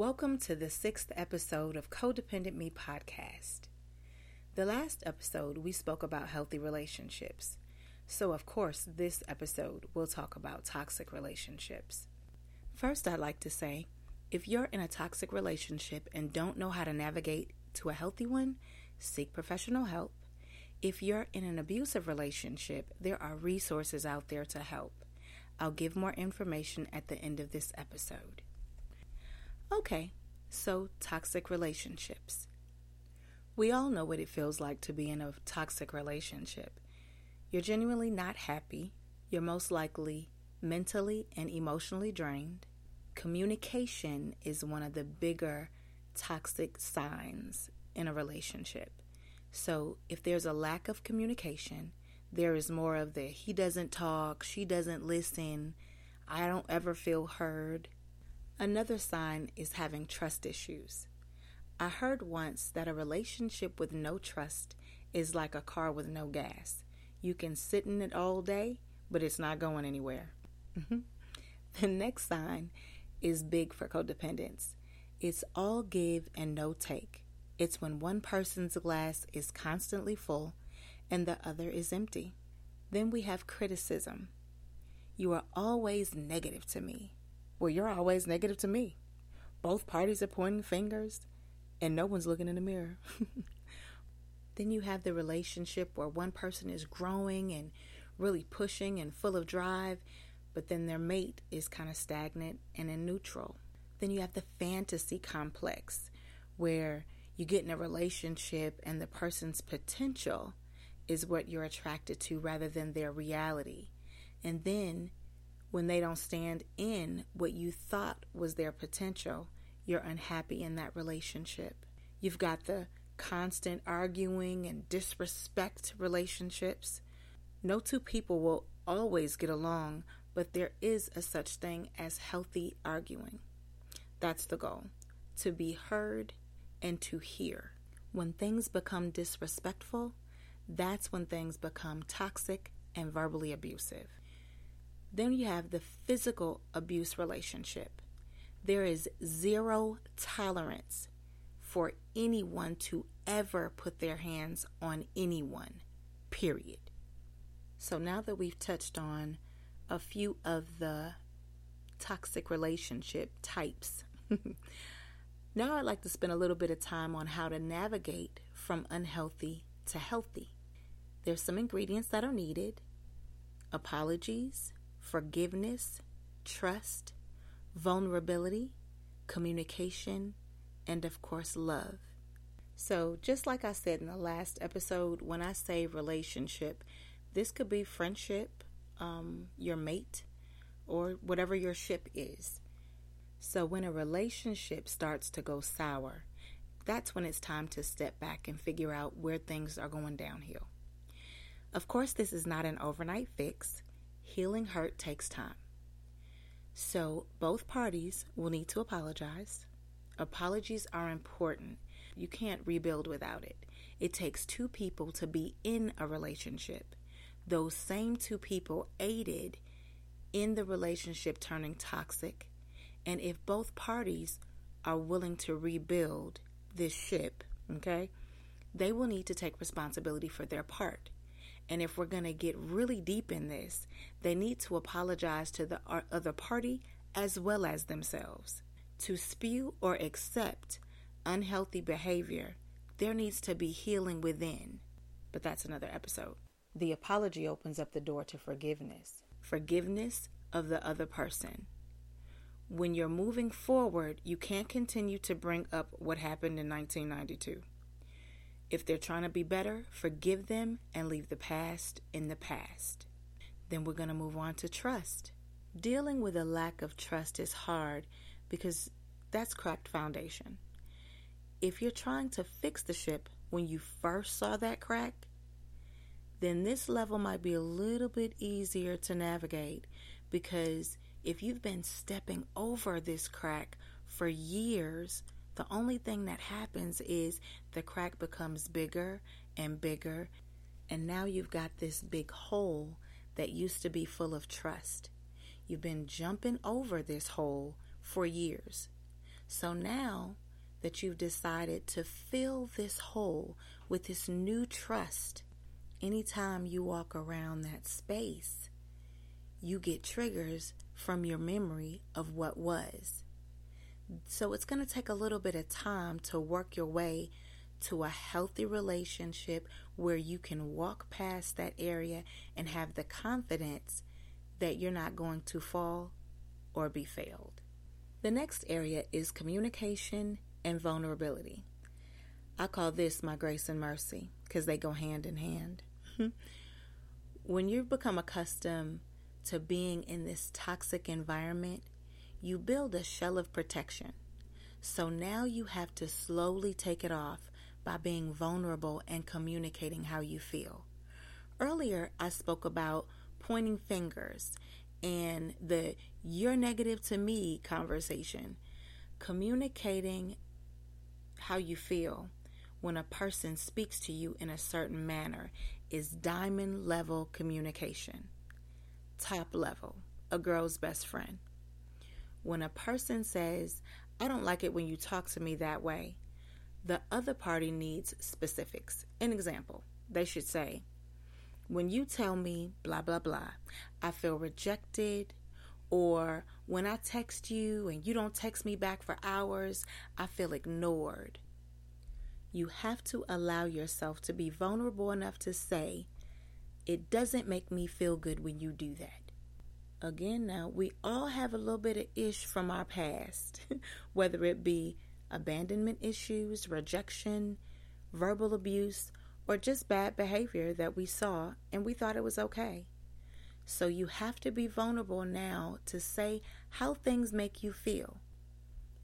Welcome to the sixth episode of Codependent Me podcast. The last episode, we spoke about healthy relationships. So, of course, this episode we'll talk about toxic relationships. First, I'd like to say if you're in a toxic relationship and don't know how to navigate to a healthy one, seek professional help. If you're in an abusive relationship, there are resources out there to help. I'll give more information at the end of this episode. Okay, so toxic relationships. We all know what it feels like to be in a toxic relationship. You're genuinely not happy. You're most likely mentally and emotionally drained. Communication is one of the bigger toxic signs in a relationship. So, if there's a lack of communication, there is more of the he doesn't talk, she doesn't listen, I don't ever feel heard, Another sign is having trust issues. I heard once that a relationship with no trust is like a car with no gas. You can sit in it all day, but it's not going anywhere. Mm-hmm. the next sign is big for codependence. It's all give and no take. It's when one person's glass is constantly full and the other is empty. Then we have criticism. You are always negative to me. Well, you're always negative to me. Both parties are pointing fingers and no one's looking in the mirror. then you have the relationship where one person is growing and really pushing and full of drive, but then their mate is kind of stagnant and in neutral. Then you have the fantasy complex where you get in a relationship and the person's potential is what you're attracted to rather than their reality. And then when they don't stand in what you thought was their potential, you're unhappy in that relationship. You've got the constant arguing and disrespect relationships. No two people will always get along, but there is a such thing as healthy arguing. That's the goal to be heard and to hear. When things become disrespectful, that's when things become toxic and verbally abusive. Then you have the physical abuse relationship. There is zero tolerance for anyone to ever put their hands on anyone, period. So now that we've touched on a few of the toxic relationship types, now I'd like to spend a little bit of time on how to navigate from unhealthy to healthy. There's some ingredients that are needed apologies, forgiveness, trust, vulnerability, communication, and of course, love. So, just like I said in the last episode, when I say relationship, this could be friendship, um, your mate, or whatever your ship is. So, when a relationship starts to go sour, that's when it's time to step back and figure out where things are going downhill. Of course, this is not an overnight fix. Healing hurt takes time. So, both parties will need to apologize. Apologies are important. You can't rebuild without it. It takes two people to be in a relationship. Those same two people aided in the relationship turning toxic. And if both parties are willing to rebuild this ship, okay, they will need to take responsibility for their part. And if we're going to get really deep in this, they need to apologize to the uh, other party as well as themselves. To spew or accept unhealthy behavior, there needs to be healing within. But that's another episode. The apology opens up the door to forgiveness. Forgiveness of the other person. When you're moving forward, you can't continue to bring up what happened in 1992. If they're trying to be better, forgive them and leave the past in the past. Then we're going to move on to trust. Dealing with a lack of trust is hard because that's cracked foundation. If you're trying to fix the ship when you first saw that crack, then this level might be a little bit easier to navigate because if you've been stepping over this crack for years, the only thing that happens is the crack becomes bigger and bigger, and now you've got this big hole that used to be full of trust. You've been jumping over this hole for years. So now that you've decided to fill this hole with this new trust, anytime you walk around that space, you get triggers from your memory of what was. So it's going to take a little bit of time to work your way to a healthy relationship where you can walk past that area and have the confidence that you're not going to fall or be failed. The next area is communication and vulnerability. I call this my grace and mercy because they go hand in hand. when you've become accustomed to being in this toxic environment, you build a shell of protection. So now you have to slowly take it off by being vulnerable and communicating how you feel. Earlier, I spoke about pointing fingers and the you're negative to me conversation. Communicating how you feel when a person speaks to you in a certain manner is diamond level communication. Top level, a girl's best friend. When a person says, I don't like it when you talk to me that way, the other party needs specifics. An example, they should say, When you tell me blah, blah, blah, I feel rejected, or when I text you and you don't text me back for hours, I feel ignored. You have to allow yourself to be vulnerable enough to say, It doesn't make me feel good when you do that. Again, now, we all have a little bit of ish from our past, whether it be abandonment issues, rejection, verbal abuse, or just bad behavior that we saw and we thought it was okay. So you have to be vulnerable now to say how things make you feel.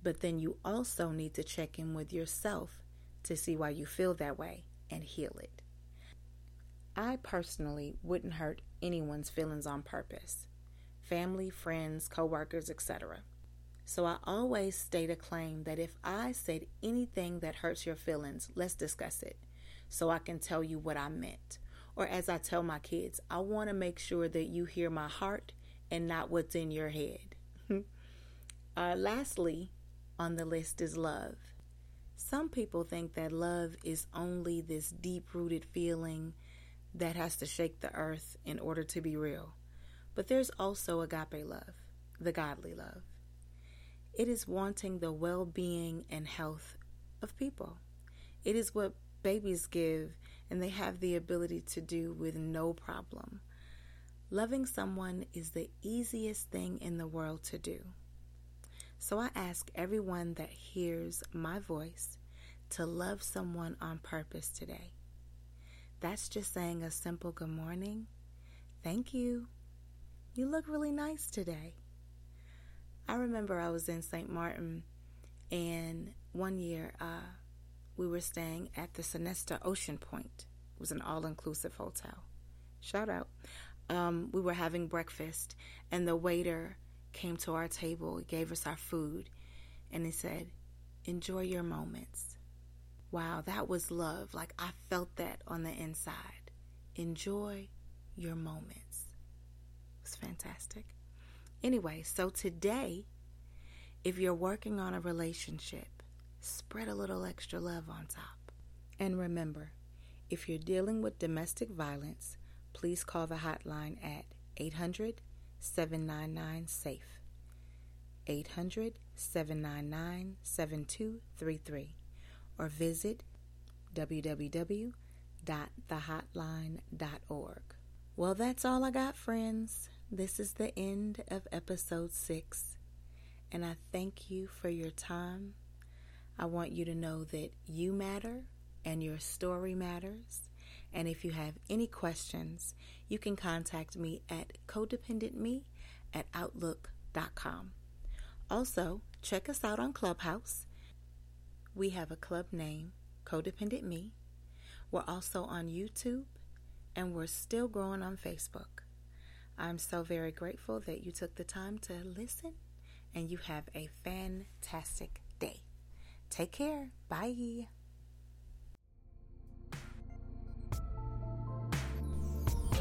But then you also need to check in with yourself to see why you feel that way and heal it. I personally wouldn't hurt anyone's feelings on purpose family, friends, coworkers, etc. So I always state a claim that if I said anything that hurts your feelings, let's discuss it so I can tell you what I meant. Or as I tell my kids, I want to make sure that you hear my heart and not what's in your head. uh, lastly, on the list is love. Some people think that love is only this deep rooted feeling that has to shake the earth in order to be real. But there's also agape love, the godly love. It is wanting the well being and health of people. It is what babies give and they have the ability to do with no problem. Loving someone is the easiest thing in the world to do. So I ask everyone that hears my voice to love someone on purpose today. That's just saying a simple good morning. Thank you. You look really nice today. I remember I was in St. Martin, and one year uh, we were staying at the Sonesta Ocean Point. It was an all inclusive hotel. Shout out. Um, we were having breakfast, and the waiter came to our table, gave us our food, and he said, Enjoy your moments. Wow, that was love. Like I felt that on the inside. Enjoy your moments was fantastic. Anyway, so today, if you're working on a relationship, spread a little extra love on top. And remember, if you're dealing with domestic violence, please call the hotline at 800 799 SAFE. 800 799 7233 or visit www.thehotline.org. Well, that's all I got, friends. This is the end of episode six, and I thank you for your time. I want you to know that you matter and your story matters, And if you have any questions, you can contact me at codependentme at outlook.com. Also, check us out on Clubhouse. We have a club name, Codependent Me. We're also on YouTube, and we're still growing on Facebook. I'm so very grateful that you took the time to listen, and you have a fantastic day. Take care. Bye.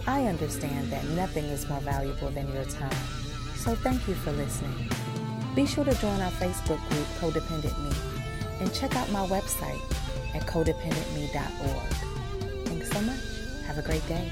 I understand that nothing is more valuable than your time, so thank you for listening. Be sure to join our Facebook group, Codependent Me, and check out my website at codependentme.org. Thanks so much. Have a great day.